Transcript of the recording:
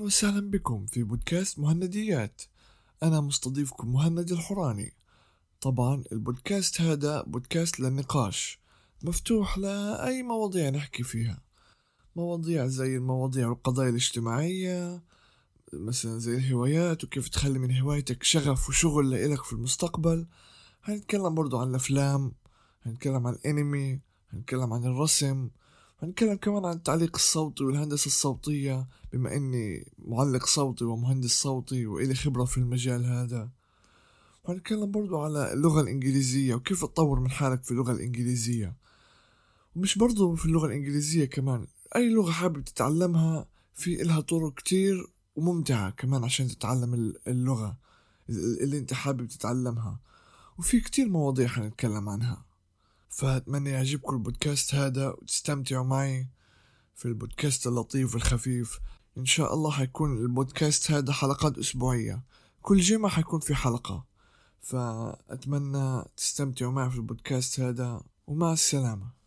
وسهلا بكم في بودكاست مهنديات. أنا مستضيفكم مهند الحوراني طبعا البودكاست هذا بودكاست للنقاش مفتوح لأي مواضيع نحكي فيها. مواضيع زي المواضيع والقضايا الاجتماعية مثلا زي الهوايات وكيف تخلي من هوايتك شغف وشغل لإلك في المستقبل. هنتكلم برضو عن الأفلام هنتكلم عن الأنمي هنتكلم عن الرسم. هنتكلم كمان عن التعليق الصوتي والهندسة الصوتية بما إني معلق صوتي ومهندس صوتي وإلي خبرة في المجال هذا. وهنتكلم برضو على اللغة الإنجليزية وكيف تطور من حالك في اللغة الإنجليزية. ومش برضو في اللغة الإنجليزية كمان أي لغة حابب تتعلمها في إلها طرق كتير وممتعة كمان عشان تتعلم اللغة اللي أنت حابب تتعلمها. وفي كتير مواضيع حنتكلم عنها. فأتمنى يعجبكم البودكاست هذا وتستمتعوا معي في البودكاست اللطيف والخفيف. إن شاء الله حيكون البودكاست هذا حلقات أسبوعية. كل جمعة حيكون في حلقة. فأتمنى تستمتعوا معي في البودكاست هذا ومع السلامة.